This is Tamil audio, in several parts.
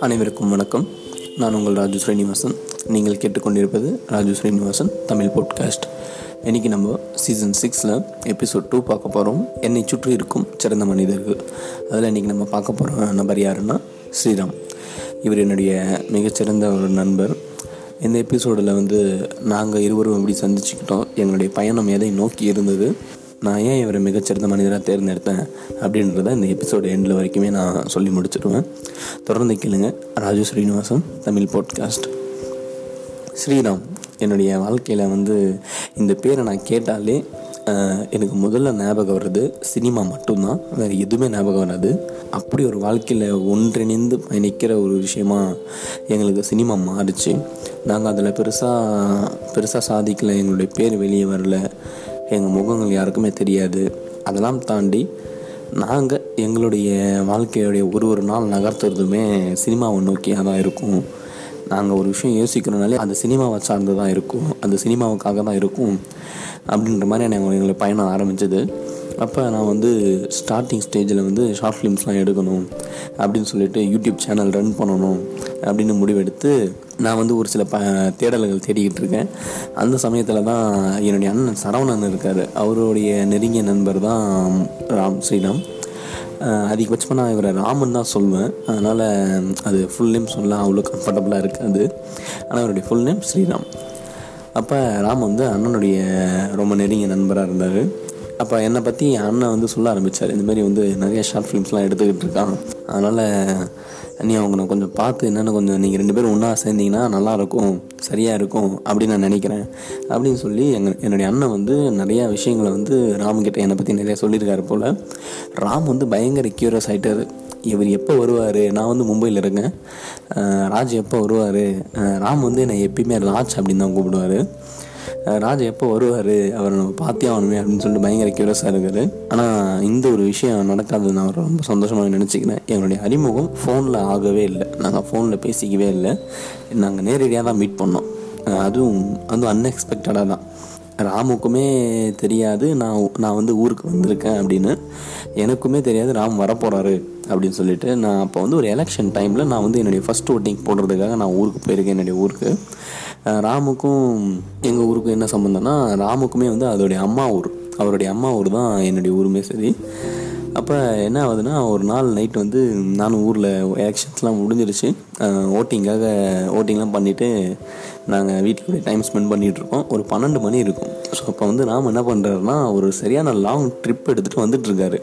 அனைவருக்கும் வணக்கம். நான் உங்கள் ராஜு ஸ்ரீனிவாசன். நீங்கள் கேட்டுக்கொண்டிருப்பது ராஜு ஸ்ரீனிவாசன் தமிழ் பாட்காஸ்ட் இன்றைக்கி நம்ம சீசன் சிக்ஸில் எபிசோட் டூ பார்க்க போகிறோம் என்னை சுற்றி இருக்கும் சிறந்த மனிதர்கள். அதில் இன்றைக்கி நம்ம பார்க்க போகிற நபர் யாருன்னா ஸ்ரீராம். இவர் என்னுடைய மிகச்சிறந்த ஒரு நண்பர். இந்த எபிசோடில் வந்து நாங்கள் இருவரும் எப்படி சந்திச்சுக்கிட்டோம். எங்களுடைய பயணம் எதை நோக்கி இருந்தது? நான் ஏன் இவரை மிகச்சிறந்த மனிதராக தேர்ந்தெடுத்தேன் அப்படின்றத இந்த எபிசோடு எண்டில் வரைக்குமே நான் சொல்லி முடிச்சிடுவேன் தொடர்ந்து கேளுங்க. ராஜு ஸ்ரீனிவாசன் தமிழ் பாட்காஸ்ட் ஸ்ரீராம் என்னுடைய வாழ்க்கையில் வந்து இந்த பேரை நான் கேட்டாலே எனக்கு முதல்ல ஞாபகம் வர்றது சினிமா மட்டும்தான். வேறு எதுவுமே ஞாபகம் வராது. அப்படி ஒரு வாழ்க்கையில் ஒன்றிணைந்து பயணிக்கிற ஒரு விஷயமா எங்களுக்கு சினிமா மாறுச்சு. நாங்கள் அதில் பெருசாக பெருசாக சாதிக்கலை. எங்களுடைய பேர் வெளியே வரல. எங்கள் முகங்கள் யாருக்குமே தெரியாது. அதெல்லாம் தாண்டி நாங்கள் எங்களுடைய வாழ்க்கையுடைய ஒரு ஒரு நாள் நகர்த்துறதுமே சினிமாவை நோக்கியாக தான் இருக்கும். நாங்கள் ஒரு விஷயம் யோசிக்கிறோனாலே அந்த சினிமாவை சார்ந்து தான் இருக்கும். அந்த சினிமாவுக்காக தான் இருக்கும். அப்படின்ற மாதிரி எனக்கு எங்களை பயணம் ஆரம்பித்தது அப்போ நான் வந்து ஸ்டார்டிங் ஸ்டேஜில் வந்து ஷார்ட் ஃபிலிம்ஸ்லாம் எடுக்கணும் அப்படின்னு சொல்லிட்டு யூடியூப் சேனல் ரன் பண்ணணும் அப்படின்னு முடிவெடுத்து நான் வந்து ஒரு சில ப தேடல்கள் தேடிக்கிட்டு இருக்கேன். அந்த சமயத்தில் தான் என்னுடைய அண்ணன் சரவணன் இருக்கார். அவருடைய நெருங்கிய நண்பர் தான் ராம் ஸ்ரீராம். அதிகபட்சமாக நான் இவரை ராமன் தான் சொல்வேன். அதனால் அது ஃபுல் நேம் சொல்ல அவ்வளோ கம்ஃபர்டபுளாக இருக்காது. ஆனால் இவருடைய ஃபுல் நேம் ஸ்ரீராம். அப்போ ராம் வந்து அண்ணனுடைய ரொம்ப நெருங்கிய நண்பராக இருந்தார். அப்போ என்னை பற்றி என் அண்ணன் வந்து சொல்ல ஆரம்பித்தார் இந்தமாரி வந்து நிறைய ஷார்ட் ஃபிலிம்ஸ்லாம் எடுத்துக்கிட்டு இருக்கான். அதனால் நீ அவங்க கொஞ்சம் பார்த்து என்னென்னு கொஞ்சம் நீங்கள் ரெண்டு பேரும் ஒன்றா சேர்ந்தீங்கன்னா நல்லாயிருக்கும் சரியாக இருக்கும் அப்படின்னு நான் நினைக்கிறேன். அப்படின்னு சொல்லி எங்கள் என்னுடைய அண்ணன் வந்து நிறையா விஷயங்களை வந்து ராம்கிட்ட என்னை பற்றி நிறையா சொல்லியிருக்காரு போல். ராம் வந்து பயங்கர க்யூரியஸ் ஆகிட்டார் இவர் எப்போ வருவார்? நான் வந்து மும்பையில் இருக்கேன். ராஜ் எப்போ வருவார்? ராம் வந்து என்னை எப்பயுமே ராஜ் அப்படின்னு தான் கூப்பிடுவார். ராஜா எப்போ வருவார்? அவர் நம்ம பார்த்தே ஆகணுமே அப்படின்னு சொல்லிட்டு பயங்கர கியூரஸாக இருக்காரு. ஆனால் இந்த ஒரு விஷயம் நடக்காது நான் ரொம்ப சந்தோஷமாக நினச்சிக்கிறேன். எங்களுடைய அறிமுகம் ஃபோனில் ஆகவே இல்லை. நாங்கள் ஃபோனில் பேசிக்கவே இல்லை. நாங்கள் நேரடியாக தான் மீட் பண்ணோம். அதுவும் அதுவும் அன்எக்ஸ்பெக்டடாக தான். ராமுக்குமே தெரியாது நான் நான் வந்து ஊருக்கு வந்திருக்கேன் அப்படின்னு. எனக்குமே தெரியாது ராம் வரப்போகிறாரு அப்படின்னு சொல்லிட்டு நான் அப்போ வந்து ஒரு எலெக்ஷன் டைமில் நான் வந்து என்னுடைய ஃபஸ்ட் ஓட்டிங் போடுறதுக்காக நான் ஊருக்கு போயிருக்கேன் என்னுடைய ஊருக்கு. ராமுக்கும் எங்கள் ஊருக்கும் என்ன சம்மந்தம்னா ராமுக்குமே வந்து அதோடைய அம்மா ஊர். அவருடைய அம்மா ஊர் தான் என்னுடைய ஊருமே சரி. அப்போ என்ன ஆகுதுன்னா ஒரு நாள் நைட் வந்து நானும் ஊரில் எலெக்ஷன்ஸ்லாம் முடிஞ்சிருச்சு. ஓட்டிங்காக ஓட்டிங்லாம் பண்ணிவிட்டு நாங்கள் வீட்டில் டைம் ஸ்பெண்ட் பண்ணிகிட்ருக்கோம் ஒரு பன்னெண்டு மணி இருக்கும். ஸோ அப்போ வந்து நாம் என்ன பண்ணுறாருனா ஒரு சரியான லாங் ட்ரிப் எடுத்துகிட்டு வந்துட்டுருக்காரு.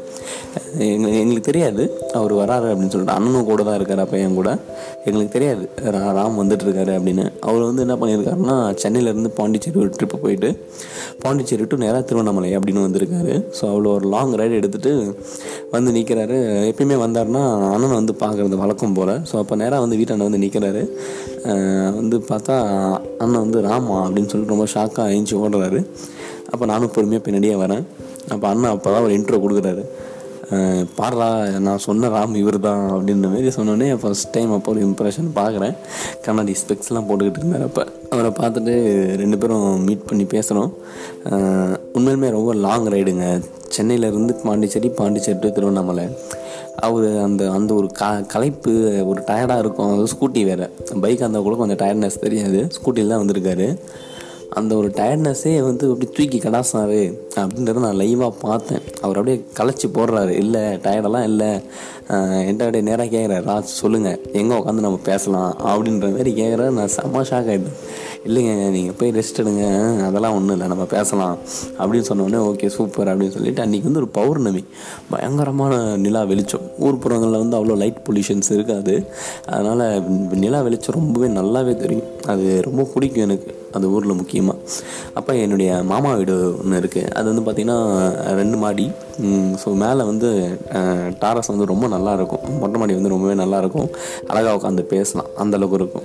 எங்களுக்கு எங்களுக்கு தெரியாது அவர் வராரு அப்படின்னு சொல்லிட்டு. அண்ணனும் கூட தான் இருக்கார் அப்போ என் கூட. எங்களுக்கு தெரியாது ராம் வந்துட்டுருக்காரு அப்படின்னு. அவர் வந்து என்ன பண்ணியிருக்காருன்னா சென்னையிலேருந்து பாண்டிச்சேரி ஒரு ட்ரிப்பு போயிட்டு பாண்டிச்சேரி டு நேராக திருவண்ணாமலை அப்படின்னு வந்திருக்காரு. ஸோ அவ்வளோ ஒரு லாங் ரைடு எடுத்துகிட்டு வந்து நிற்கிறாரு எப்பயுமே வந்தார்னா அண்ணனை வந்து பார்க்குறது வழக்கம் போல். ஸோ அப்போ நேராக வந்து வீட்டாண்ட வந்து நிற்கிறாரு வந்து பார்த்தா அண்ணன் வந்து ராமா அப்படின்னு சொல்லிட்டு ரொம்ப ஷாக்காக அழிஞ்சு ஓடுறாரு. அப்போ நானும் பொறுமையாக பின்னாடியே வரேன். அப்போ அண்ணன் அப்போ தான் ஒரு இன்ட்ரோ கொடுக்குறாரு. பாடுறா நான் சொன்ன ராம் இவர் தான் அப்படின்ற மாரி சொன்னோடனே ஃபஸ்ட் டைம் அப்போ ஒரு இம்ப்ரெஷன் பார்க்குறேன் கண்ணாடி ஸ்பெக்ஸ்லாம் போட்டுக்கிட்டு இருந்தார் அப்போ. அவரை பார்த்துட்டு ரெண்டு பேரும் மீட் பண்ணி பேசுகிறோம் உண்மையிலுமே ரொம்ப லாங் ரைடுங்க சென்னையிலேருந்து பாண்டிச்சேரி பாண்டிச்சேரி டு திருவண்ணாமலை. அவர் அந்த அந்த ஒரு க களைப்பு ஒரு டயர்டாக இருக்கும். அது ஸ்கூட்டி வேறு. பைக் அந்த கூட கொஞ்சம் டயர்ட்னஸ் தெரியாது. ஸ்கூட்டியில் தான் வந்திருக்காரு. அந்த ஒரு டயர்ட்னஸ்ஸே வந்து அப்படி தூக்கி கடாசாரு அப்படின்றத நான் லைவாக பார்த்தேன். அவர் அப்படியே களைச்சி போடுறாரு. இல்லை டயர்டெல்லாம் இல்லை. என்கிட்ட நேராக கேட்குறேன் ராஜ் சொல்லுங்கள் எங்கே உட்காந்து நம்ம பேசலாம் அப்படின்ற மாதிரி கேட்குறேன் நான் செம்ம ஷாக் ஆகிட்டேன் இல்லைங்க நீங்கள் போய் ரெஸ்ட் எடுங்க. அதெல்லாம் ஒன்றும் இல்லை. நம்ம பேசலாம் அப்படின்னு சொன்னோடனே ஓகே சூப்பர் அப்படின்னு சொல்லிட்டு அன்றைக்கி வந்து ஒரு பௌர்ணமி. பயங்கரமான நிலா வெளிச்சம். ஊர் புறங்களில் வந்து அவ்வளோ லைட் பொல்யூஷன்ஸ் இருக்காது. அதனால் நிலா வெளிச்சம் ரொம்பவே நல்லாவே தெரியும். அது ரொம்ப பிடிக்கும் எனக்கு அந்த ஊரில் முக்கியமாக அப்போ என்னுடைய மாமா வீடு ஒன்று இருக்குது அது வந்து பார்த்திங்கன்னா ரெண்டு மாடி. ஸோ மேலே வந்து டாரஸ் வந்து ரொம்ப நல்லா நல்லாயிருக்கும். மொட்டை மாடி வந்து ரொம்பவே நல்லாயிருக்கும். அழகாக உட்காந்து பேசலாம். அந்தளவுக்கு இருக்கும்.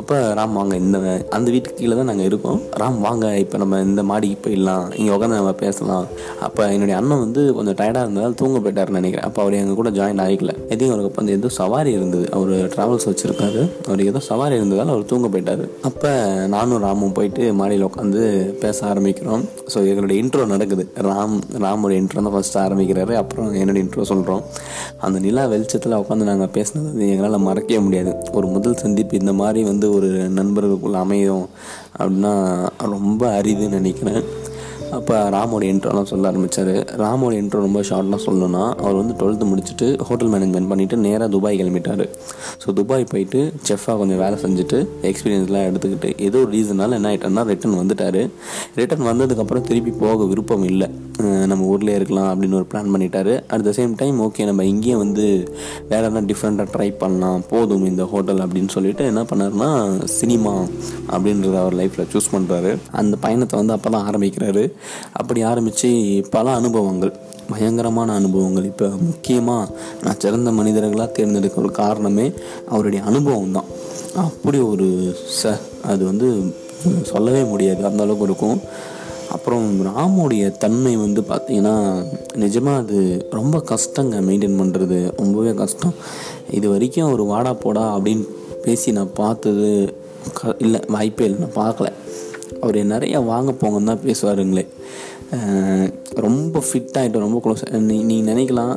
அப்போ ராம் வாங்க இந்த அந்த வீட்டுக்கு கீழே தான் நாங்கள் இருக்கோம். ராம் வாங்க இப்போ நம்ம இந்த மாடிக்கு போயிடலாம் இங்கே உட்காந்து நம்ம பேசலாம். அப்போ என்னுடைய அண்ணன் வந்து கொஞ்சம் டயர்டாக இருந்ததால் தூங்க போயிட்டாருன்னு நினைக்கிறேன். அப்போ அவர் எங்கள் கூட ஜாயின் ஆகிக்கல எதையும் அவருக்கு அப்போ வந்து ஏதோ சவாரி இருந்தது. அவர் ட்ராவல்ஸ் வச்சுருக்காரு. அவருக்கு ஏதோ சவாரி இருந்ததால் அவர் தூங்க போயிட்டார். அப்போ நானும் ராமும் போயிட்டு மாடியில் உட்காந்து பேச ஆரம்பிக்கிறோம். ஸோ எங்களுடைய இன்ட்ரோ நடக்குது. ராம் ராமோட இன்ட்ரோ தான் ஃபஸ்ட்டு ஆரம்பிக்கிறாரு. அப்புறம் என்னோட இன்ட்ரோ சொல்கிறோம் அந்த நிலா வெளிச்சத்தில் உட்காந்து நாங்கள் பேசினது எங்களால் மறக்கவே முடியாது. ஒரு முதல் சந்திப்பு இந்த மாதிரி வந்து ஒரு நண்பர்களுக்குள்ள அமையும் அப்படின்னா ரொம்ப அரிதுன்னு நினைக்கிறேன். அப்போ ராமோட இன்ட்ரோலாம் சொல்ல ஆரம்பித்தார் ராமோட இன்ட்ரோ ரொம்ப ஷார்ட்லாம் சொல்லணும்னா அவர் வந்து டுவெல்த்து முடிச்சுட்டு ஹோட்டல் மேனேஜ்மெண்ட் பண்ணிவிட்டு நேராக துபாய் கிளம்பிட்டார். ஸோ துபாய் போயிட்டு செஃப்பாக கொஞ்சம் வேலை செஞ்சுட்டு எக்ஸ்பீரியன்ஸ்லாம் எடுத்துக்கிட்டு ஏதோ ஒரு ரீசனால் என்ன ஆகிட்டோன்னா ரிட்டன் வந்துட்டார். ரிட்டன் வந்ததுக்கப்புறம் திருப்பி போக விருப்பம் இல்லை. நம்ம ஊர்லேயே இருக்கலாம் அப்படின்னு ஒரு பிளான் பண்ணிட்டாரு. At the same time okay நம்ம இங்கேயே வந்து வேறு எதனா டிஃப்ரெண்ட்டாக ட்ரை பண்ணலாம் போதும் இந்த ஹோட்டல் அப்படின்னு சொல்லிட்டு என்ன பண்ணாருன்னா சினிமா அப்படின்றத அவர் லைஃப்பில் சூஸ் பண்ணுறாரு அந்த பயணத்தை வந்து அப்போ தான் ஆரம்பிக்கிறாரு. அப்படி ஆரம்பித்து பல அனுபவங்கள். பயங்கரமான அனுபவங்கள். இப்போ முக்கியமாக நான் சிறந்த மனிதர்களாக தேர்ந்தெடுக்க ஒரு காரணமே அவருடைய அனுபவம் தான். அப்படி ஒரு ச அது வந்து சொல்லவே முடியாது. அந்த அளவுக்கு இருக்கும். அப்புறம் ராமுடைய தன்மை வந்து பார்த்திங்கன்னா நிஜமாக அது ரொம்ப கஷ்டங்க. மெயின்டைன் பண்ணுறது ரொம்பவே கஷ்டம். இது வரைக்கும் ஒரு வாடா போடா அப்படின்னு பேசி நான் பார்த்தது க இல்லை வாய்ப்பே இல்லை. நான் பார்க்கல. அவர் நிறையா வாங்க போங்கன்னு தான் பேசுவாருங்களே. ரொம்ப ஃபிட்டாகிட்டோம் ரொம்ப க்ளோஸ் நீ நீ நினைக்கலாம்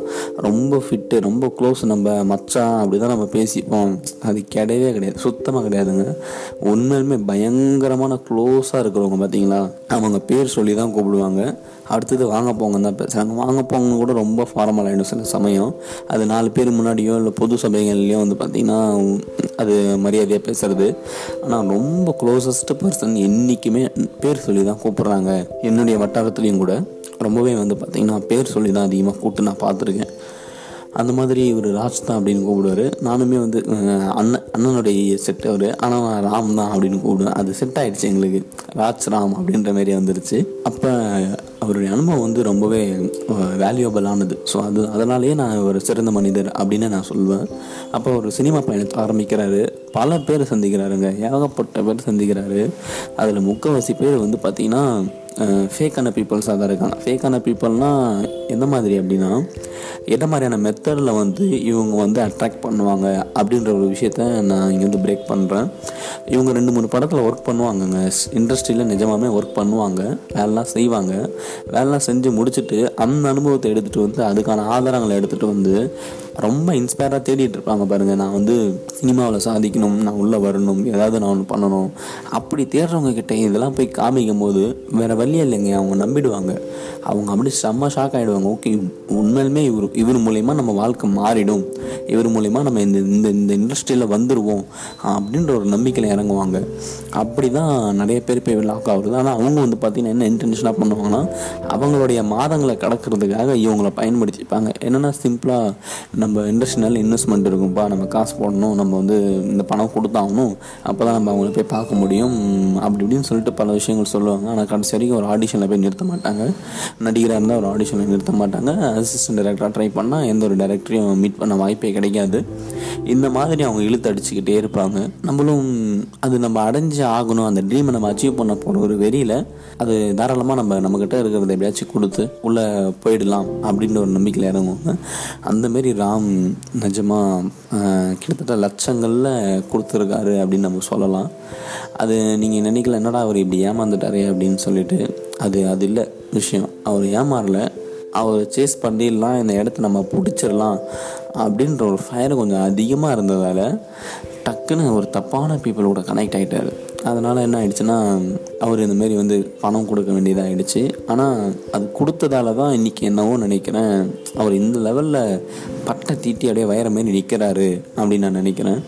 ரொம்ப ஃபிட்டு ரொம்ப க்ளோஸ் நம்ம மச்சான் அப்படி தான் நம்ம பேசிப்போம். அது கிடையவே கிடையாது சுத்தமாக கிடையாதுங்க. உண்மையிலுமே பயங்கரமான க்ளோஸாக இருக்கிறவங்க பார்த்தீங்களா அவங்க பேர் சொல்லி தான் கூப்பிடுவாங்க. அடுத்தது வாங்க போங்கன்னு தான் பேசுகிறாங்க வாங்க போங்கன்னு கூட ரொம்ப ஃபார்மல் ஆகிடும் சில சமயம். அது நாலு பேர் முன்னாடியோ இல்லை பொது சபைகள்லையோ வந்து பார்த்திங்கன்னா அது மரியாதையாக பேசுறது. ஆனால் ரொம்ப க்ளோசஸ்ட் பர்சன் என்றைக்குமே பேர் சொல்லி தான் கூப்பிட்றாங்க. என்னுடைய வட்டாரத்துலேயும் கூட. ரொம்பவே வந்து பார்த்திங்கன்னா பேர் சொல்லி தான் அதிகமாக கூப்பிட்டு நான் பார்த்துருக்கேன் அந்த மாதிரி இவர் ராஜ் தான் அப்படின்னு கூப்பிடுவார். நானுமே வந்து அண்ணன் அண்ணனுடைய செட் அவர். ஆனால் ராம் தான் அப்படின்னு கூப்பிடுவேன். அது செட் ஆகிடுச்சு எங்களுக்கு. ராஜ் ராம் அப்படின்ற மாரி வந்துருச்சு. அப்போ அவருடைய அனுபவம் வந்து ரொம்பவே வேல்யூபிளானது ஸோ அது அதனாலேயே நான் ஒரு சிறந்த மனிதர் அப்படின்னு நான் சொல்லுவேன் அப்போ ஒரு சினிமா பயணத்தை ஆரம்பிக்கிறாரு. பல பேர் சந்திக்கிறாருங்க. ஏகப்பட்ட பேர் சந்திக்கிறாரு. அதில் முக்கால்வாசி பேர் வந்து பார்த்திங்கன்னா ஃபேக்கான பீப்புள்ஸாக தான் இருக்காங்க. ஃபேக்கான பீப்புள்னால் எந்த மாதிரி அப்படின்னா எந்த மாதிரியான மெத்தடில் வந்து இவங்க வந்து அட்ராக்ட் பண்ணுவாங்க அப்படின்ற ஒரு விஷயத்த நான் இங்கே வந்து பிரேக் பண்ணுறேன் இவங்க ரெண்டு மூணு படத்தில் ஒர்க் பண்ணுவாங்கங்க. இண்டஸ்ட்ரியில் நிஜமாகவே ஒர்க் பண்ணுவாங்க. வேலைலாம் செய்வாங்க. வேலைலாம் செஞ்சு முடிச்சுட்டு அந்த அனுபவத்தை எடுத்துகிட்டு வந்து அதுக்கான ஆதாரங்களை எடுத்துகிட்டு வந்து ரொம்ப இன்ஸ்பயராக தேடிட்டு இருப்பாங்க பாருங்கள் நான் வந்து சினிமாவில் சாதிக்கணும் நான் உள்ளே வரணும் ஏதாவது நான் ஒன்று பண்ணணும். அப்படி தேடுறவங்க கிட்ட இதெல்லாம் போய் காமிக்கும் போது வேறு வழியே இல்லைங்க. அவங்க நம்பிடுவாங்க. அவங்க அப்படி செம்ம ஷாக் ஆகிடுவாங்க ஓகே உண்மையிலுமே இவர் இவர் மூலயமா நம்ம வாழ்க்கை மாறிடும். இவர் மூலயமா நம்ம இந்த இந்த இந்த இண்டஸ்ட்ரியில் வந்துடுவோம் அப்படின்ற ஒரு நம்பிக்கையில் இறங்குவாங்க. அப்படி தான் நிறைய பேர் போய் லாக் ஆகுது ஆனால் அவங்க வந்து பார்த்திங்கன்னா என்ன இன்டென்ஷனாக பண்ணுவாங்கன்னா அவங்களுடைய மாதங்களை கடக்கிறதுக்காக இவங்களை பயன்படுத்திப்பாங்க. என்னென்னா சிம்பிளாக நம்ம இண்டஸ்ட்ரியல் இன்வெஸ்ட்மெண்ட் இருக்கும்ப்பா நம்ம காசு போடணும் நம்ம வந்து இந்த பணம் கொடுத்தாகணும் அப்போ தான் நம்ம அவங்கள போய் பார்க்க முடியும் அப்படி இப்படின்னு சொல்லிட்டு பல விஷயங்கள் சொல்லுவாங்க. ஆனால் கடைசி வரைக்கும் ஒரு ஆடிஷனில் போய் நிறுத்த மாட்டாங்க. நடிகராக இருந்தால் ஒரு ஆடிஷனில் நிறுத்த மாட்டாங்க. அசிஸ்டன்ட் டேரக்டராக ட்ரை பண்ணால் எந்த ஒரு டைரக்டரையும் மீட் பண்ண வாய்ப்பே கிடைக்காது. இந்த மாதிரி அவங்க இழுத்து அடிச்சுக்கிட்டே இருப்பாங்க. நம்மளும் அது நம்ம அடைஞ்சு ஆகணும். அந்த ட்ரீமை நம்ம அச்சீவ் பண்ண போகிற ஒரு வெறியில் அது தாராளமாக நம்ம நம்மக்கிட்ட இருக்கிறத எப்படியாச்சும் கொடுத்து உள்ளே போயிடலாம் அப்படின்ற ஒரு நம்பிக்கையில் இறங்குவாங்க. அந்தமாரி ராம் நிஜமாக கிட்டத்தட்ட லட்சங்களில் கொடுத்துருக்காரு அப்படின்னு நம்ம சொல்லலாம். அது நீங்கள் நினைக்கல என்னடா அவர் இப்படி ஏமாந்துட்டாரே? அப்படின்னு சொல்லிட்டு அது அது இல்லை விஷயம். அவர் ஏமாறல. அவர் சேஸ் பண்ணிடலாம் இந்த இடத்த நம்ம பிடிச்சிடலாம் அப்படின்ற ஒரு ஃபயர் கொஞ்சம் அதிகமாக இருந்ததால் டக்குன்னு ஒரு தப்பான பீப்புளோட கனெக்ட் ஆகிட்டார் அதனால் என்ன ஆயிடுச்சுன்னா அவர் இந்தமாரி வந்து பணம் கொடுக்க வேண்டியதாக ஆயிடுச்சு ஆனால் அது கொடுத்ததால தான் இன்றைக்கி என்னவோ நினைக்கிறேன் அவர் இந்த லெவலில் பட்டை தீட்டி அப்படியே வயிற மாரி நிற்கிறாரு அப்படின்னு நான் நினைக்கிறேன்.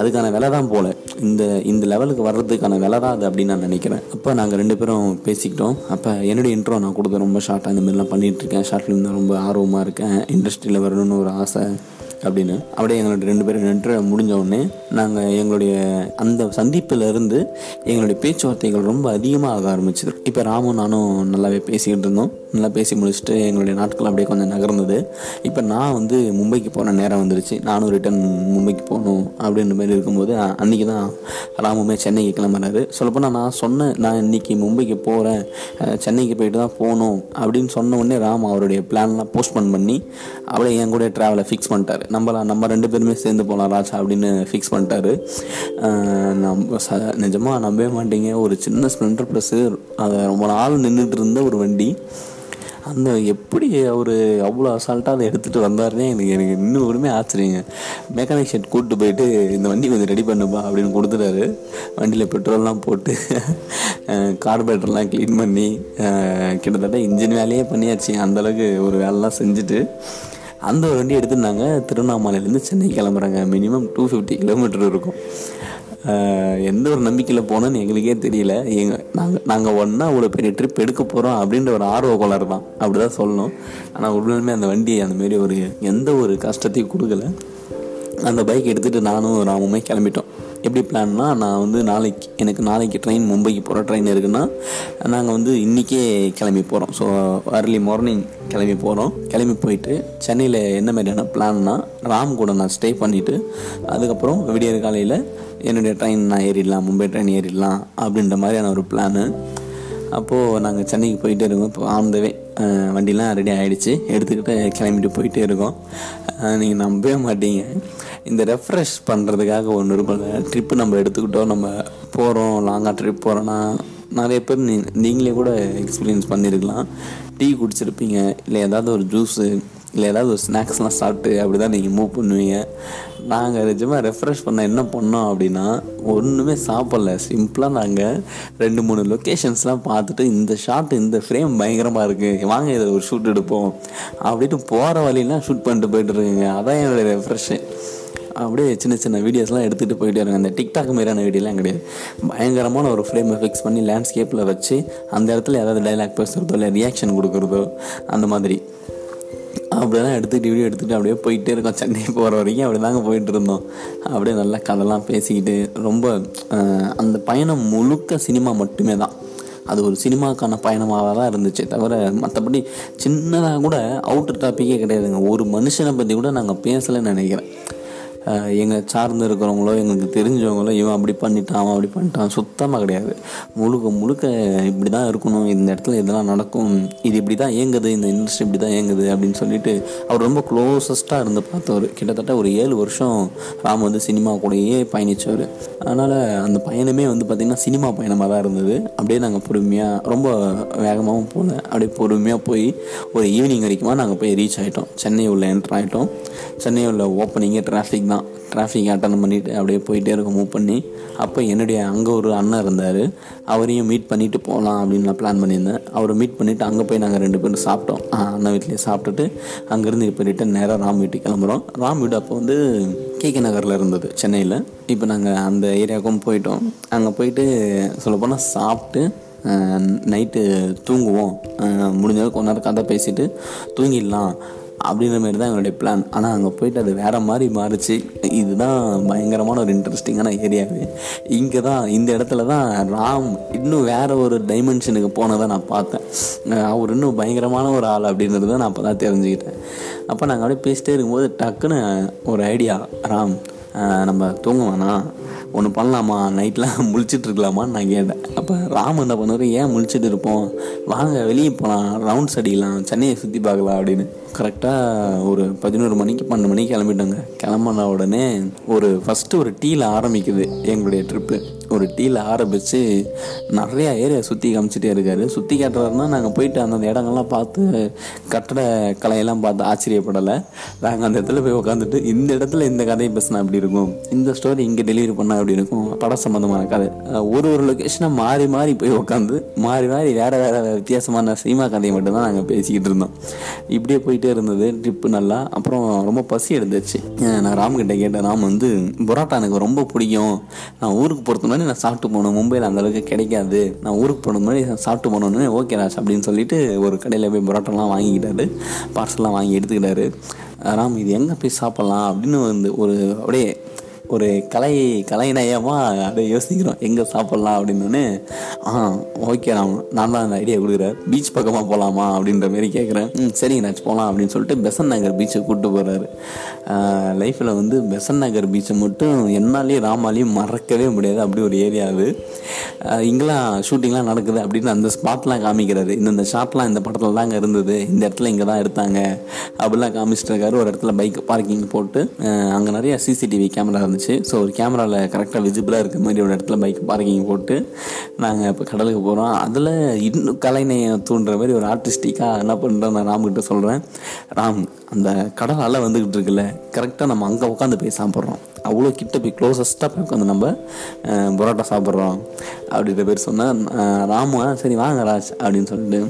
அதுக்கான விலை தான் போல. இந்த இந்த லெவலுக்கு வர்றதுக்கான விலை தான் அது அப்படின்னு நான் நினைக்கிறேன். அப்போ நாங்கள் ரெண்டு பேரும் பேசிக்கிட்டோம். அப்போ என்னுடைய இன்ட்ரோ நான் கொடுத்த ரொம்ப ஷார்ட்டாக இந்த மாதிரிலாம் பண்ணிகிட்டு இருக்கேன். ஷார்ட் ஃபிலிம் தான் ரொம்ப ஆர்வமாக இருக்கேன். இண்டஸ்ட்ரியில் வரணும்னு ஒரு ஆசை. அப்படின்னு அப்படியே எங்களோட ரெண்டு பேரும் நின்று முடிஞ்ச உடனே நாங்கள் எங்களுடைய அந்த சந்திப்பில் இருந்து எங்களுடைய பேச்சுவார்த்தைகள் ரொம்ப அதிகமாக ஆக ஆரம்பிச்சது. இப்போ ராமும் நானும் நல்லாவே பேசிக்கிட்டு இருந்தோம். நல்லா பேசி முடிச்சுட்டு எங்களுடைய நாட்கள் அப்படியே கொஞ்சம் நகர்ந்தது. இப்போ நான் வந்து மும்பைக்கு போன நேரம் வந்துருச்சு. நானும் ரிட்டன் மும்பைக்கு போகணும் அப்படின்ற மாதிரி இருக்கும்போது அன்றைக்கி அன்னைக்கு தான் ராமுமே சென்னைக்கு கிளம்புறாரு. சொல்லப்போனால் நான் சொன்னேன் நான் இன்னைக்கு மும்பைக்கு போகிறேன் சென்னைக்கு போயிட்டு தான் போகணும் அப்படின்னு சொன்ன உடனே ராம் அவருடைய பிளான்லாம் போஸ்ட்போன் பண்ணி அப்படியே என் கூட ட்ராவலை ஃபிக்ஸ் பண்ணிட்டாரு. நம்மள நம்ம ரெண்டு பேருமே சேர்ந்து போகலாம் ராஜா அப்படின்னு ஃபிக்ஸ் பண்ணிட்டாரு. நம்ம ச நிஜமாக நம்பவே மாட்டீங்க. ஒரு சின்ன ஸ்ப்ளெண்டர் ப்ளஸ்ஸு அதை ரொம்ப நாள் நின்றுட்டு இருந்த ஒரு வண்டி. அந்த எப்படி அவர் அவ்வளோ அசால்ட்டாக அதை எடுத்துகிட்டு வந்தாருன்னே எனக்கு எனக்கு இன்னும் ஒருமே ஆச்சரியங்க. மெக்கானிக் ஷெட் கூப்பிட்டு போயிட்டு இந்த வண்டி கொஞ்சம் ரெடி பண்ணுப்பா அப்படின்னு கொடுத்துட்டாரு. வண்டியில் பெட்ரோல்லாம் போட்டு கார்பரேட்டர்லாம் க்ளீன் பண்ணி கிட்டத்தட்ட இன்ஜின் வேலையே பண்ணியாச்சு. அந்தளவுக்கு ஒரு வேலைலாம் செஞ்சுட்டு அந்த ஒரு வண்டி எடுத்துருந்தாங்க திருவண்ணாமலையிலேருந்து சென்னை கிளம்புறாங்க. மினிமம் டூ ஃபிஃப்டி கிலோமீட்டர் இருக்கும். எந்த ஒரு நம்பிக்கையில் போனோன்னு எங்களுக்கே தெரியல. எங்கள் நாங்கள் நாங்கள் ஒன்றா அவ்வளோ பெரிய ட்ரிப் எடுக்க போகிறோம் அப்படின்ற ஒரு ஆர்வ கோளாறு தான். அப்படி தான் சொல்லணும். ஆனால் உடனே அந்த வண்டியை அந்தமாரி ஒரு எந்த ஒரு கஷ்டத்தையும் கொடுக்கல. அந்த பைக் எடுத்துகிட்டு நானும் ராமுமே கிளம்பிட்டோம். எப்படி பிளான்னா நான் வந்து நாளைக்கு எனக்கு நாளைக்கு ட்ரெயின் மும்பைக்கு போகிற ட்ரெயின் இருக்குன்னா நாங்கள் வந்து இன்றைக்கே கிளம்பி போகிறோம் ஸோ அர்லி மார்னிங் கிளம்பி போகிறோம் கிளம்பி போயிட்டு சென்னையில் என்ன மாதிரியான பிளான்னா ராம் கூட நான் ஸ்டே பண்ணிவிட்டு அதுக்கப்புறம் விடியற் காலையில் என்னுடைய ட்ரெயின் நான் ஏறிடலாம் மும்பை ட்ரெயின் ஏறிடலாம் அப்படின்ற மாதிரியான ஒரு பிளானு அப்போது நாங்கள் சென்னைக்கு போயிட்டே இருக்கோம். இப்போ ஆந்தவே வண்டிலாம் ரெடி ஆகிடுச்சு எடுத்துக்கிட்டு கிளம்பிட்டு போயிட்டே இருக்கோம். நீங்கள் நம்பவே மாட்டீங்க. இந்த ரெஃப்ரெஷ் பண்ணுறதுக்காக ஒன்று இருக்கும்ல ட்ரிப்பு நம்ம எடுத்துக்கிட்டோம் நம்ம போகிறோம் லாங்காக ட்ரிப் போகிறோன்னா நிறைய பேர் நீ நீங்களே கூட எக்ஸ்பீரியன்ஸ் பண்ணியிருக்கலாம் டீ குடிச்சிருப்பீங்க இல்லை ஏதாவது ஒரு ஜூஸு இல்லை ஏதாவது ஒரு ஸ்நாக்ஸ்லாம் சாப்பிட்டு அப்படி தான் நீங்கள் மூவ் பண்ணுவீங்க. நாங்கள் நிஜமாக ரெஃப்ரெஷ் பண்ண என்ன பண்ணோம் அப்படின்னா ஒன்றுமே சாப்பிடல. சிம்பிளாக நாங்கள் ரெண்டு மூணு லொக்கேஷன்ஸ்லாம் பார்த்துட்டு இந்த ஷாட் இந்த ஃப்ரேம் பயங்கரமாக இருக்குது வாங்க இதை ஒரு ஷூட் எடுப்போம். அப்படின்ட்டு போகிற வழியெல்லாம் ஷூட் பண்ணிட்டு போயிட்டுருக்குங்க அதான் என்னுடைய ரெஃப்ரெஷ்ஷு அப்படியே சின்ன சின்ன வீடியோஸ்லாம் எடுத்துகிட்டு போயிட்டே இருங்க அந்த டிக்டாக் மாதிரியான வீடியோலாம் கிடையாது. பயங்கரமான ஒரு ஃப்ரேமை ஃபிக்ஸ் பண்ணி லேண்ட்ஸ்கேப்பில் வச்சு அந்த இடத்துல ஏதாவது டைலாக் பேசுகிறதோ இல்லை ரியாக்ஷன் கொடுக்குறதோ அந்த மாதிரி. அப்படிதான் எடுத்துக்கிட்டு வீடியோ எடுத்துகிட்டு அப்படியே போயிட்டே இருக்கோம். சென்னை போகிற வரைக்கும் அப்படி தாங்க போயிட்டு இருந்தோம். அப்படியே நல்லா கதைலாம் பேசிக்கிட்டு ரொம்ப அந்த பயணம் முழுக்க சினிமா மட்டுமே தான். அது ஒரு சினிமாக்கான பயணமாக தான் இருந்துச்சு. தவிர மற்றபடி சின்னதாக கூட அவுட்டர் டாப்பிக்கே கிடையாதுங்க. ஒரு மனுஷனை பற்றி கூட நாங்கள் பேசலைன்னு நினைக்கிறேன். எங்களை சார்ந்து இருக்கிறவங்களோ எங்களுக்கு தெரிஞ்சவங்களோ இவன் அப்படி பண்ணிட்டான் அவன் அப்படி பண்ணிட்டான் சுத்தமாக கிடையாது. முழுக்க முழுக்க இப்படி தான் இருக்கணும். இந்த இடத்துல இதெல்லாம் நடக்கும். இது இப்படி தான் இயங்குது. இந்த இண்டஸ்ட்ரி இப்படி தான் இயங்குது அப்படின்னு சொல்லிட்டு அவர் ரொம்ப க்ளோசஸ்ட்டாக இருந்து பார்த்தவர். கிட்டத்தட்ட ஒரு ஏழு வருஷம் ராம் வந்து சினிமா கூடயே பயணித்தவர் அதனால் அந்த பயணமே வந்து பார்த்திங்கன்னா சினிமா பயணமாக தான் இருந்தது. அப்படியே நாங்கள் பொறுமையாக ரொம்ப வேகமாகவும் போகல அப்படியே பொறுமையாக போய் ஒரு ஈவினிங் வரைக்குமா நாங்கள் போய் ரீச் ஆகிட்டோம் சென்னை உள்ள என்ட்ரு ஆகிட்டோம் சென்னை உள்ள ஓப்பனிங்கே டிராஃபிக் தான். டிராஃபிக் அட்டன் பண்ணிவிட்டு அப்படியே போயிட்டே இருக்க மூவ் பண்ணி. அப்போ என்னுடைய அங்கே ஒரு அண்ணன் இருந்தார். அவரையும் மீட் பண்ணிவிட்டு போகலாம் அப்படின்னு நான் பிளான் பண்ணியிருந்தேன். அவரை மீட் பண்ணிவிட்டு அங்கே போய் நாங்கள் ரெண்டு பேரும் சாப்பிட்டோம். அண்ணன் வீட்லேயே சாப்பிட்டுட்டு அங்கேருந்து இப்போ ரிட்டன் நேராக ராம் வீட்டுக்கு கிளம்புறோம். ராம் வீடு அப்போ வந்து கேகே நகரில் இருந்தது சென்னையில். இப்போ நாங்கள் அந்த ஏரியாவுக்கும் போயிட்டோம். அங்கே போயிட்டு சொல்லப்போனால் சாப்பிட்டு நைட்டு தூங்குவோம். முடிஞ்சளவுக்கு முடிஞ்ச அளவுக்கு கொஞ்ச நேரம் கதை பேசிட்டு தூங்கிடலாம். அப்படின்ற மாதிரி தான் எங்களுடைய பிளான் ஆனால் அங்கே போயிட்டு அது வேறு மாதிரி மாறுச்சு. இதுதான் பயங்கரமான ஒரு இன்ட்ரெஸ்டிங்கான ஏரியாவே இங்கே தான் இந்த இடத்துல தான் ராம் இன்னும் வேறு ஒரு டைமென்ஷனுக்கு போனதை நான் பார்த்தேன். அவர் இன்னும் பயங்கரமான ஒரு ஆள் அப்படின்றத நான் அப்போ தான் தெரிஞ்சுக்கிட்டேன். அப்போ நாங்கள் அப்படியே பேசிட்டே இருக்கும்போது டக்குன்னு ஒரு ஐடியா ராம் நம்ம தூங்க வேணாம் ஒன்று பண்ணலாமா? நைட்லாம் முழிச்சிட்டு இருக்கலாமான்னு நான் கேட்டேன். அப்போ ராம் என்ன பண்ணுவார்? ஏன் முழிச்சிட்டு இருப்போம்? வாங்க வெளியே போகலாம் ரவுண்ட்ஸ் அடிக்கலாம். சென்னையை சுற்றி பார்க்கலாம் அப்படின்னு. கரெக்டாக ஒரு பதினோரு மணிக்கு பன்னெண்டு மணிக்கு கிளம்பிட்டோங்க. கிளம்பின உடனே ஒரு ஃபஸ்ட்டு ஒரு டீயில் ஆரம்பிக்குது எங்களுடைய ட்ரிப்பு ஒரு டீயில் ஆரம்பித்து நிறையா ஏரியா சுற்றி காமிச்சிட்டே இருக்காரு. சுற்றி காட்டுறாருன்னா நாங்கள் போயிட்டு அந்தந்த இடங்கள்லாம் பார்த்து கட்டட கலையெல்லாம் பார்த்து ஆச்சரியப்படலை. நாங்கள் அந்த இடத்துல போய் உட்காந்துட்டு இந்த இடத்துல இந்த கதையை பேசினா அப்படி இருக்கும்? இந்த ஸ்டோரி இங்கே டெலிவரி பண்ணால் அப்படி இருக்கும்? படம் சம்மந்தமான கதை. ஒரு ஒரு லொக்கேஷனாக மாறி மாறி போய் உட்காந்து மாறி மாறி வேறு வேறு வித்தியாசமான சினிமா கதையை மட்டும்தான் நாங்கள் பேசிக்கிட்டு இருந்தோம். இப்படியே போய் போயிட்டே இருந்தது ட்ரிப்பு நல்லா. அப்புறம் ரொம்ப பசி எடுத்துச்சு. நான் ராம்கிட்ட கேட்டேன் ராம் வந்து பரோட்டா எனக்கு ரொம்ப பிடிக்கும். நான் ஊருக்கு போகிறது மாதிரி நான் சாப்பிட்டு போகணும். மும்பையில் அந்தளவுக்கு கிடைக்காது. நான் ஊருக்கு போன மாதிரி சாப்பிட்டு போனோன்னு ஓகே ராஜ் அப்படின்னு சொல்லிட்டு ஒரு கடையில் போய் பரோட்டாலாம் வாங்கிக்கிட்டாரு. பார்சல்லாம் வாங்கி எடுத்துக்கிட்டாரு. ராம் இது எங்கே போய் சாப்பிட்லாம்? அப்படின்னு வந்து ஒரு அப்படியே ஒரு கலை கலைநயமாக அதை யோசிக்கிறோம். எங்கே சாப்பிட்லாம் அப்படின்னோடனே ஆ ஓகே நான் நான் தான் அந்த ஐடியா கொடுக்குறேன் பீச் பக்கமாக போகலாமா அப்படின்ற மாரி கேட்குறேன். ம் சரிங்க நான் போகலாம் அப்படின்னு சொல்லிட்டு பெசன் நகர் பீச்சை கூப்பிட்டு போகிறாரு லைஃப்பில் வந்து பெசன் நகர் பீச்சை மட்டும் என்னாலேயும் ராமாலையும் மறக்கவே முடியாது. அப்படி ஒரு ஏரியா அது. இங்கெல்லாம் ஷூட்டிங்லாம் நடக்குது அப்படின்னு அந்த ஸ்பாட்லாம் காமிக்கிறாரு. இந்தந்த ஷாட்லாம் இந்த படத்தில் தாங்க இருந்தது. இந்த இடத்துல இங்கே தான் எடுத்தாங்க. அப்படிலாம் காமிச்சிட்டு இருக்காரு ஒரு இடத்துல பைக் பார்க்கிங் போட்டு அங்கே நிறைய சிசிடிவி கேமரா இருந்துச்சு. ஸோ ஒரு கேமராவில் கரெக்டாக விசிபிளாக இருக்க மாதிரி ஒரு இடத்துல பைக் பார்க்கிங் போட்டு நாங்கள் இப்போ கடலுக்கு போகிறோம் அதில் இன்னும் கலைநயம் தூண்டுற மாதிரி ஒரு ஆர்டிஸ்டிக்காக என்ன பண்ணுறேன் நான் ராம்கிட்ட சொல்கிறேன் ராம் அந்த கடல் அலை வந்துக்கிட்டு இருக்குல்ல கரெக்டாக நம்ம அங்கே உட்காந்து போய் சாப்பிட்றோம். அவ்வளோ கிட்ட போய் க்ளோசஸ்ட்டாக போய் உட்காந்து நம்ம பரோட்டா சாப்பிட்றோம். அப்படின்ற பேர் சொன்னால் ராமா சரி வாங்க ராஜ் அப்படின்னு சொல்லிட்டு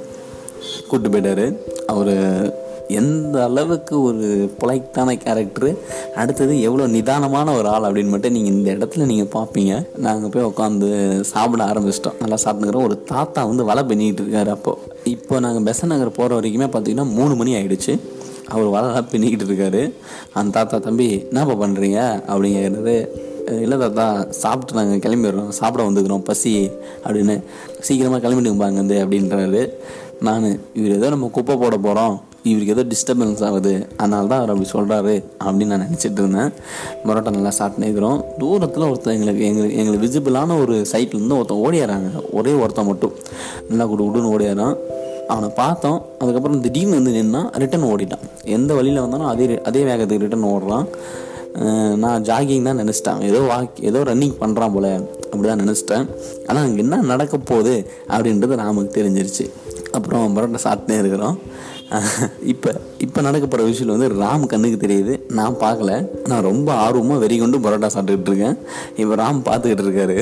கூப்பிட்டு போயிட்டார். அவர் எந்த அளவுக்கு ஒரு பொலைட்டான கேரக்டரு அடுத்தது எவ்வளோ நிதானமான ஒரு ஆள் அப்படின்னு மட்டும் நீங்கள் இந்த இடத்துல நீங்கள் பார்ப்பீங்க. நாங்கள் போய் உட்காந்து சாப்பிட ஆரம்பிச்சிட்டோம். நல்லா சாப்பிட்டுக்கிறோம். ஒரு தாத்தா வந்து வலை பண்ணிக்கிட்டு இருக்காரு அப்போது இப்போ நாங்கள் பெசன் நகர் போகிற வரைக்குமே பார்த்தீங்கன்னா மூணு மணி ஆகிடுச்சு அவர் வலை பின்னிக்கிட்டு இருக்காரு அந்த தாத்தா தம்பி என்னப்பா பண்ணுறீங்க அப்படிங்கிறது இல்லை தாத்தா சாப்பிட்டு நாங்கள் கிளம்பிடுறோம். சாப்பிட வந்துக்கிறோம் பசி அப்படின்னு. சீக்கிரமாக கிளம்பிட்டுங்க அங்கேருந்து அப்படின்றாரு. நான் இவர் ஏதோ நம்ம குப்பை போட போகிறோம் இவருக்கு ஏதோ டிஸ்டர்பன்ஸ் ஆகுது. அதனால தான் அவர் அப்படி சொல்கிறாரு அப்படின்னு நான் நினச்சிட்டு இருந்தேன். பரோட்டா நல்லா சாப்பிட்டுக்கிறோம் தூரத்தில் ஒருத்தர் எங்களுக்கு எங்களுக்கு எங்களுக்கு விசிபிளான ஒரு சைட்லேருந்து ஒருத்தன் ஓடியாராங்க. ஒரே ஒருத்தன் மட்டும். நல்லா குடு குடுன்னு ஓடியாரான். அவனை பார்த்தோம் அதுக்கப்புறம் திடீர்னு வந்து நின்னா ரிட்டன் ஓடிட்டான். எந்த வழியில் வந்தாலும் அதே அதே வேகத்துக்கு ரிட்டன் ஓடுறான். நான் ஜாகிங் தான் நினச்சிட்டேன். ஏதோ வாக் ஏதோ ரன்னிங் பண்ணுறான் போல அப்படி தான் நினச்சிட்டேன். ஆனால் அங்கே என்ன நடக்க போகுது அப்படின்றது நமக்கு தெரிஞ்சிருச்சு. அப்புறம் பரோட்டா சாப்பிட்டே இருக்கிறோம். இப்போ இப்போ நடக்க போகிற விஷயம் வந்து ராம் கண்ணுக்கு தெரியுது. நான் பார்க்கல. நான் ரொம்ப ஆர்வமாக வெறி கொண்டு பரோட்டா சாப்பிட்டுக்கிட்டு இருக்கேன். இப்போ ராம் பார்த்துக்கிட்டு இருக்காரு.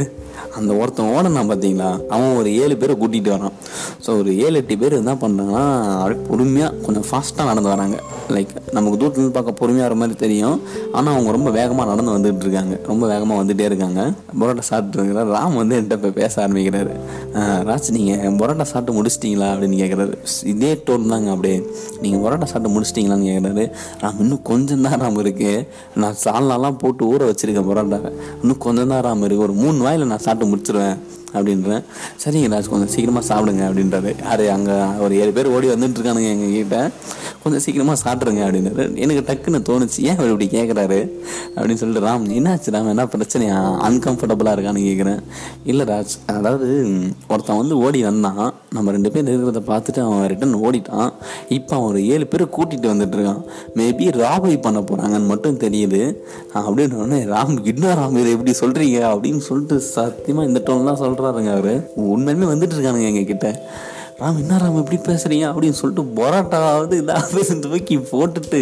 அந்த ஒருத்தன் ஓடனான் பார்த்தீங்களா அவன் ஒரு ஏழு பேரை கூட்டிகிட்டு வரான். ஸோ ஒரு ஏழு எட்டு பேர் என்ன பண்ணுறாங்கன்னா அப்படியே பொறுமையாக கொஞ்சம் ஃபாஸ்ட்டாக நடந்து வராங்க. லைக் நமக்கு தூரத்துலேருந்து பார்க்க பொறுமையாக வர மாதிரி தெரியும். ஆனால் அவங்க ரொம்ப வேகமாக நடந்து வந்துட்டு இருக்காங்க. ரொம்ப வேகமாக வந்துகிட்டே இருக்காங்க. பரோட்டா சாப்பிட்டு இருக்கிறார் ராம் வந்து என்கிட்ட இப்போ பேச ஆரம்பிக்கிறாரு. ராஜ் நீங்கள் பரோட்டா சாப்பிட்டு முடிச்சிட்டிங்களா? அப்படின்னு கேட்குறாரு இதே டோன் தாங்க அப்படியே. நீங்கள் பரோட்டா சாப்பிட்டு முடிச்சிட்டிங்களான்னு கேட்குறாரு ராம் இன்னும் கொஞ்சம் தான் ராம் இருக்குது நான் சால்னாலாம் போட்டு ஊற வச்சுருக்கேன் பரோட்டாவை. இன்னும் கொஞ்சம் தான் ராம் இருக்குது ஒரு மூணு வாயில் நான் சாப்பிட்டு முடிச்சிருவேன். அப்படின்றேன். சரிங்க ராஜ் கொஞ்சம் சீக்கிரமாக சாப்பிடுங்க அப்படின்றாரு. அது அங்கே ஒரு ஏழு பேர் ஓடி வந்துட்டு இருக்கானுங்க எங்கள் கிட்ட. கொஞ்சம் சீக்கிரமாக சாப்பிட்ருங்க அப்படின்னாரு எனக்கு டக்குன்னு தோணுச்சு ஏன் அவர் இப்படி கேட்குறாரு அப்படின்னு சொல்லிட்டு ராம் என்னாச்சு ராம்? என்ன பிரச்சனையா? அன்கம்ஃபர்டபுளாக இருக்கான்னு கேட்குறேன் இல்லை ராஜ் அதாவது ஒருத்தன் வந்து ஓடி வந்தான். நம்ம ரெண்டு பேர் இருக்கிறத பார்த்துட்டு அவன் ரிட்டன் ஓடிட்டான். இப்போ அவன் ஒரு ஏழு பேர் கூட்டிகிட்டு வந்துட்டு இருக்கான் மேபி ராபரி பண்ண போகிறாங்கன்னு மட்டும் தெரியுது. அப்படின்னு ராம் இன்னும் ராம் இதை எப்படி சொல்கிறீங்க அப்படின்னு சொல்லிட்டு சத்தியமாக இந்த டோன்லாம் சொல்கிறாருங்க அவர். உண்மையுமே வந்துட்டு இருக்கானுங்க எங்கள் கிட்ட ராம் என்ன ராம் எப்படி பேசுறீங்க? அப்படின்னு சொல்லிட்டு பரோட்டாவது இதாவது தூக்கி போட்டுட்டு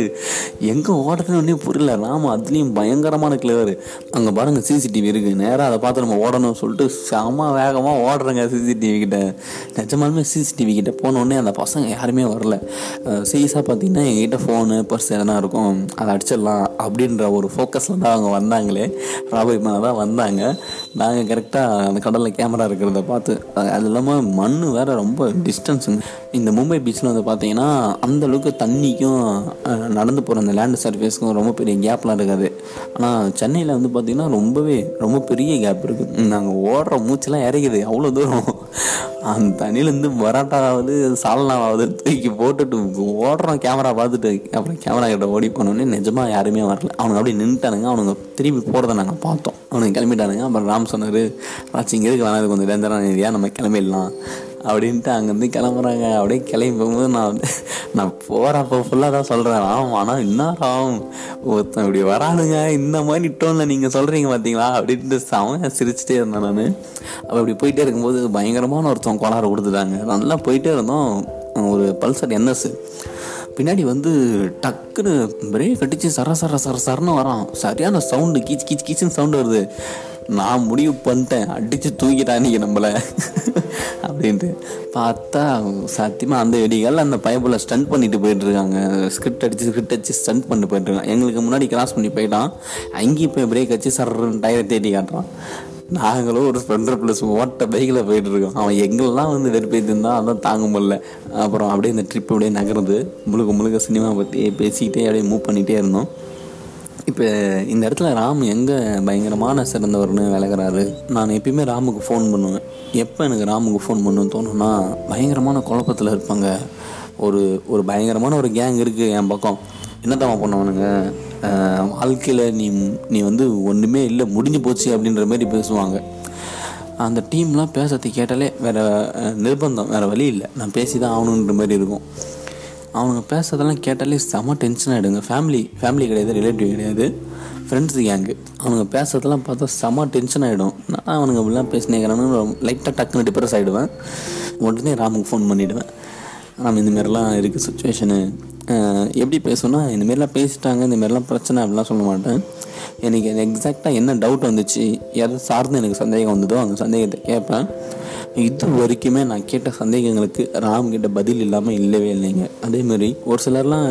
எங்கே ஓடுறதுன்னு புரியல. ராம் அதுலேயும் பயங்கரமான கிளவர் அங்கே பாருங்க சிசிடிவி இருக்குது நேராக அதை பார்த்து நம்ம ஓடணும்னு சொல்லிட்டு செம வேகமாக ஓடுறேங்க சிசிடிவி கிட்ட. நிஜமாலுமே சிசிடிவி கிட்ட போனோடனே அந்த பசங்க யாருமே வரல. சீரியஸாக பார்த்தீங்கன்னா எங்ககிட்ட ஃபோனு பர்ஸ் எதனா இருக்கும். அதை அடிச்சிடலாம். அப்படின்ற ஒரு ஃபோக்கஸில் தான் அவங்க வந்தாங்களே. ராபரி மேலே தான் வந்தாங்க. நாங்கள் கரெக்டாக அந்த கடலில் கேமரா இருக்கிறத பார்த்து அது இல்லாமல் மண் வேறு ரொம்ப டிஸ்டன்ஸுங்க இந்த மும்பை பீச்சில் வந்து பார்த்தீங்கன்னா அந்த அளவுக்கு தண்ணிக்கும் நடந்து போகிற அந்த லேண்ட் சர்ஃபேஸ்க்கும் ரொம்ப பெரிய கேப்லாம் இருக்காது. ஆனால் சென்னையில் வந்து பார்த்திங்கன்னா ரொம்பவே ரொம்ப பெரிய கேப் இருக்குது நாங்கள் ஓடுற மூச்செலாம் இறங்குது அவ்வளோ தூரம். அந்த தண்ணியிலேருந்து பரோட்டாவது சால்னாவது தூக்கி போட்டுட்டு ஓடுறோம் கேமரா பார்த்துட்டு அப்புறம் கேமரா கிட்ட ஓடி போனோடனே நிஜமாக யாருமே வரல. அவனுங்க அப்படியே நின்றுட்டானுங்க அவனுங்க திரும்பி போகிறத நாங்கள் பார்த்தோம். அவனுங்க கிளம்பிட்டானுங்க. அப்புறம் ராம் சொன்னார் ராச்சி இங்கே இருக்கு வேணாம் கொஞ்சம் டேஞ்சரான ஏரியா நம்ம கிளம்பிடலாம். அப்படின்ட்டு அங்கேருந்து கிளம்புறாங்க. அப்படியே கிளம்பி போகும்போது நான் வந்து நான் போகிறப்போ ஃபுல்லாக தான் சொல்கிறேன் ஆமாம் ஆனால் என்ன ஆகும் ஒருத்தன் இப்படி வரானுங்க. இந்த மாதிரி டோனில் நீங்கள் சொல்கிறீங்க பார்த்தீங்களா அப்படின்ட்டு செமையாக சிரிச்சிட்டே இருந்தேன் நான். அப்போ இப்படி போயிட்டே இருக்கும்போது பயங்கரமான ஒருத்தன் கோளாறு கொடுத்துட்டாங்க. நல்லா போயிட்டே இருந்தோம். ஒரு பல்சர் என்எஸ் பின்னாடி வந்து டக்குன்னு பிரேக் அடித்து சர சர சர சரன்னு வரான். சரியான சவுண்டு கீச் கீச் கீச்சுன்னு சவுண்டு வருது. நான் முடிவு பண்ணிட்டேன். அடித்து தூக்கிட்டா நீங்கள் நம்மளை. அப்படின்ட்டு. பார்த்தா சத்தியமாக அந்த வெடிகள் அந்த பைப்பில் ஸ்டண்ட் பண்ணிட்டு போயிட்டு இருக்காங்க ஸ்கிரிப்ட் அடிச்சு ஸ்கிரிப்ட் அடிச்சு ஸ்டண்ட் பண்ணிட்டு போயிட்டு இருக்காங்க எங்களுக்கு முன்னாடி கிராஸ் பண்ணி போயிட்டான். அங்கேயும் போய் பிரேக் வச்சு சர் டயரை தேடி காட்டுறான். நாங்களும் ஒரு ஸ்பெண்டர் ப்ளஸ் ஓட்ட பைக்கில் போயிட்டுருக்கோம். அவன் எங்கெல்லாம் வந்து வெறுப்பேத்தி இருந்தால் அதான் தாங்க முடியல. அப்புறம் அப்படியே இந்த ட்ரிப் அப்படியே நகர்ந்து முழுக்க முழுக்க சினிமா பற்றி பேசிக்கிட்டே அப்படியே மூவ் பண்ணிகிட்டே இருந்தோம். இப்போ இந்த இடத்துல ராம் எங்கே பயங்கரமான சிறந்தவர்னு விளக்குறாரு நான் எப்பயுமே ராமுக்கு ஃபோன் பண்ணுவேன். எப்போ எனக்கு ராமுக்கு ஃபோன் பண்ணணும்னு தோணுன்னா பயங்கரமான குழப்பத்தில் இருப்பாங்க. ஒரு ஒரு பயங்கரமான ஒரு கேங் இருக்குது என் பக்கம். என்னத்தம்மா பண்ணுவானுங்க? வாழ்க்கையில் நீ நீ வந்து ஒன்றுமே இல்லை முடிஞ்சு போச்சு அப்படின்ற மாதிரி பேசுவாங்க. அந்த டீம்லாம் பேசுறது கேட்டாலே வேறு நிர்பந்தம் வேறு வழி இல்லை. நான் பேசி தான் ஆகணுன்ற மாதிரி இருக்கும். அவனுங்க பேசுறதெல்லாம் கேட்டாலே செம டென்ஷன் ஆகிடுங்க ஃபேமிலி ஃபேமிலி கிடையாது ரிலேட்டிவ் கிடையாது. ஃப்ரெண்ட்ஸ் கேங்கு அவனுங்க பேசுறதெல்லாம் பார்த்தா செம டென்ஷன் ஆகிடும் நான் அவனுங்க இப்படிலாம் பேசினேங்கிறானு லைட்டாக டக்குன்னு டிப்ரெஸ் ஆகிடுவேன் உடனே ராமுக்கு ஃபோன் பண்ணிவிடுவேன் ராம் இந்தமாரிலாம் இருக்குது சுச்சுவேஷனு எப்படி பேசுவேன்னா இந்தமாரிலாம் பேசிட்டாங்க இந்தமாரிலாம் பிரச்சனை அப்படிலாம் சொல்ல மாட்டேன். எனக்கு எக்ஸாக்டாக என்ன டவுட் வந்துச்சு எதை சார்ந்து எனக்கு சந்தேகம் வந்ததோ அந்த சந்தேகத்தை கேட்பேன். இது வரைக்குமே நான் கேட்ட சந்தேகங்களுக்கு ராம் கிட்ட பதில் இல்லாமல் இல்லவே இல்லைங்க. அதேமாரி ஒரு சிலர்லாம்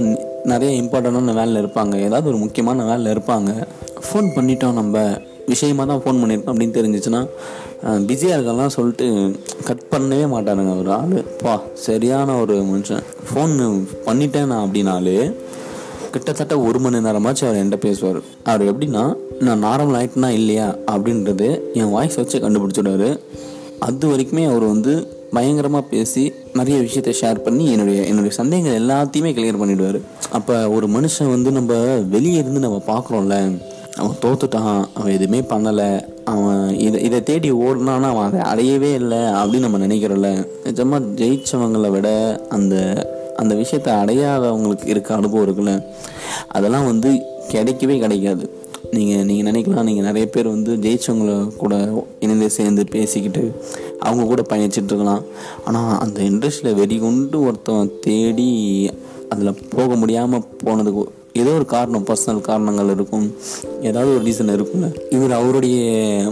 நிறைய இம்பார்ட்டண்டான வேலையில் இருப்பாங்க. ஏதாவது ஒரு முக்கியமான வேலையில் இருப்பாங்க. ஃபோன் பண்ணிட்டோம் நம்ம. விஷயமாக தான் ஃபோன் பண்ணியிருக்கோம் அப்படின்னு தெரிஞ்சிச்சுன்னா பிஸியாக இருக்கலாம் சொல்லிட்டு கட் பண்ணவே மாட்டானுங்க ஒரு ஆள். பா சரியான ஒரு மனுஷன். ஃபோன் பண்ணிட்டேன் நான் அப்படின்னாலே கிட்டத்தட்ட ஒரு மணி நேரமாச்சும் அவர் என்கிட்ட பேசுவார். அவர் எப்படின்னா நான் நார்மல் ஆகிட்டுனா இல்லையா அப்படின்றது என் வாய்ஸ் வச்சு கண்டுபிடிச்சிடுவார். அது வரைக்குமே அவர் வந்து பயங்கரமாக பேசி நிறைய விஷயத்த ஷேர் பண்ணி என்னுடைய என்னுடைய சந்தேகங்கள் எல்லாத்தையுமே கிளியர் பண்ணிவிடுவார் அப்போ ஒரு மனுஷன் வந்து நம்ம வெளியே இருந்து நம்ம பார்க்குறோம்ல அவன் தோத்துட்டான் அவன் எதுவுமே பண்ணலை அவன் இதை இதை தேடி ஓடினான்னா அவன் அதை அடையவே இல்லை அப்படின்னு நம்ம நினைக்கிறோம்ல. நிஜமாக ஜெயிச்சவங்களை விட அந்த அந்த விஷயத்தை அடையாதவங்களுக்கு இருக்க அனுபவம் இருக்குல்ல அதெல்லாம் வந்து கிடைக்கவே கிடைக்காது. நீங்கள் நீங்கள் நினைக்கலாம். நீங்கள் நிறைய பேர் வந்து ஜெயிச்சவங்கள கூட இணைந்து சேர்ந்து பேசிக்கிட்டு அவங்க கூட பயணிச்சிட்ருக்கலாம் ஆனால் அந்த இண்டஸ்ட்ரியில் வெறி கொண்டு ஒருத்தன் தேடி அதில் போக முடியாமல் போனதுக்கு ஏதோ ஒரு காரணம் பர்சனல் காரணங்கள் இருக்கும். ஏதாவது ஒரு ரீசன் இருக்குங்க இவர் அவருடைய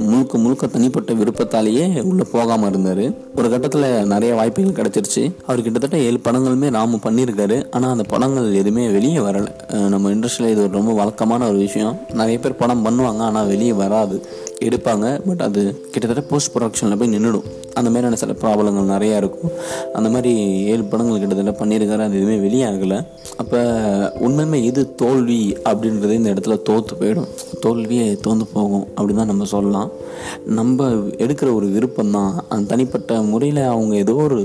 முழுக்க முழுக்க தனிப்பட்ட விருப்பத்தாலேயே உள்ளே போகாமல் இருந்தார். ஒரு கட்டத்தில் நிறைய வாய்ப்புகள் கிடச்சிருச்சு. அவர் கிட்டத்தட்ட ஏழு படங்களுமே ராமு பண்ணியிருக்காரு. ஆனால் அந்த படங்கள் எதுவுமே வெளியே வரலை. நம்ம இண்டஸ்ட்ரியில் இது ஒரு ரொம்ப வழக்கமான ஒரு விஷயம். நிறைய பேர் படம் பண்ணுவாங்க ஆனால் வெளியே வராது. எடுப்பாங்க பட் அது கிட்டத்தட்ட போஸ்ட் ப்ரொடக்ஷனில் போய் நின்றுடும் அந்த மாதிரியான சில ப்ராப்ளங்கள் நிறையா இருக்கும். அந்த மாதிரி ஏழு படங்கள் கிட்டத்தட்ட பண்ணியிருக்காரு. அது எதுவுமே வெளியாகலை அப்போ உண்மையுமே இது தோல்வி அப்படின்றது இந்த இடத்துல தோற்று போயிடும். தோல்வியே தோந்து போகும் அப்படின்னு தான் நம்ம சொல்லலாம். நம்ம எடுக்கிற ஒரு விருப்பம் தான். அந்த தனிப்பட்ட முறையில் அவங்க ஏதோ ஒரு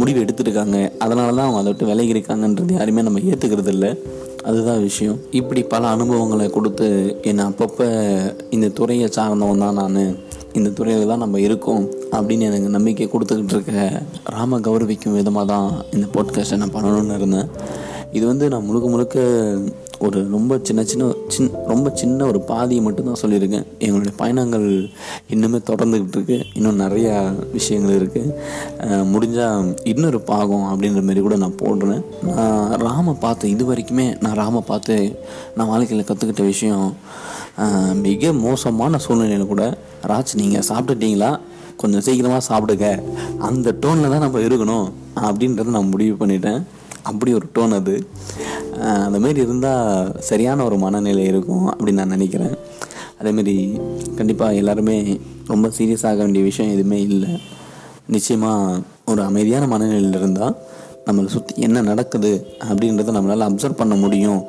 முடிவு எடுத்துருக்காங்க. அதனால தான் அவங்க அதை விட்டு விலகி இருக்காங்கன்றது யாருமே நம்ம ஏற்றுக்கிறது இல்லை. அதுதான் விஷயம். இப்படி பல அனுபவங்களை கொடுத்து என்னை அப்பப்போ இந்த துறையை சார்ந்தவன் தான் நான். இந்த துறையில் தான் நம்ம இருக்கோம் அப்படின்னு எனக்கு நம்பிக்கை கொடுத்துக்கிட்டு இருக்க ராம கௌரவிக்கும் விதமாக தான் இந்த பாட்காஸ்ட்டை நான் பண்ணணும்னு இருந்தேன். இது வந்து நான் முழுக்க முழுக்க ஒரு ரொம்ப சின்ன சின்ன சின் ரொம்ப சின்ன ஒரு பாதியை மட்டும்தான் சொல்லியிருக்கேன். எங்களுடைய பயணங்கள் இன்னுமே தொடர்ந்துக்கிட்டு இருக்கு. இன்னும் நிறையா விஷயங்கள் இருக்குது முடிஞ்சால் இன்னொரு பாகம் அப்படின்ற மாதிரி கூட நான் போடுறேன். நான் ராம பார்த்து இது வரைக்குமே நான் ராம பார்த்து நான் வாழ்க்கையில் கற்றுக்கிட்ட விஷயம் மிக மோசமான சூழ்நிலையில் கூட ராஜ் நீங்கள் சாப்பிட்டுட்டீங்களா? கொஞ்சம் சீக்கிரமாக சாப்பிடுங்க. அந்த டோனில் தான் நம்ம இருக்கணும் அப்படின்றத நான் முடிவு பண்ணிட்டேன். அப்படி ஒரு டோன் அது. அந்தமாரி இருந்தால் சரியான ஒரு மனநிலை இருக்கும் அப்படின்னு நான் நினைக்கிறேன். அதேமாரி கண்டிப்பாக எல்லாருமே ரொம்ப சீரியஸ் ஆக வேண்டிய விஷயம் எதுவுமே இல்லை. நிச்சயமாக ஒரு அமைதியான மனநிலையில் இருந்தால் நம்மளை சுற்றி என்ன நடக்குது அப்படின்றத நம்மளால் அப்சர்வ் பண்ண முடியும்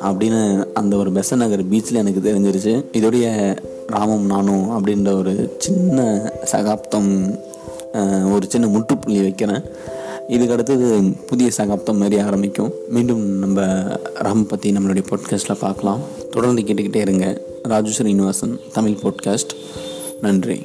அப்படின்னு அந்த ஒரு பெச நகர் பீச்சில் எனக்கு தெரிஞ்சிருச்சு. இதோடைய ராமம் நானும் அப்படின்ற ஒரு சின்ன சகாப்தம் ஒரு சின்ன முற்றுப்புள்ளி வைக்கிறேன். இதுக்கு அடுத்தது புதிய சகாப்தம் மாதிரி ஆரம்பிக்கும். மீண்டும் நம்ம ராம் பற்றி நம்மளுடைய பாட்காஸ்ட்டில் பார்க்கலாம். தொடர்ந்து கேட்டுக்கிட்டே இருங்க. ராஜு ஸ்ரீனிவாசன் தமிழ் பாட்காஸ்ட் நன்றி.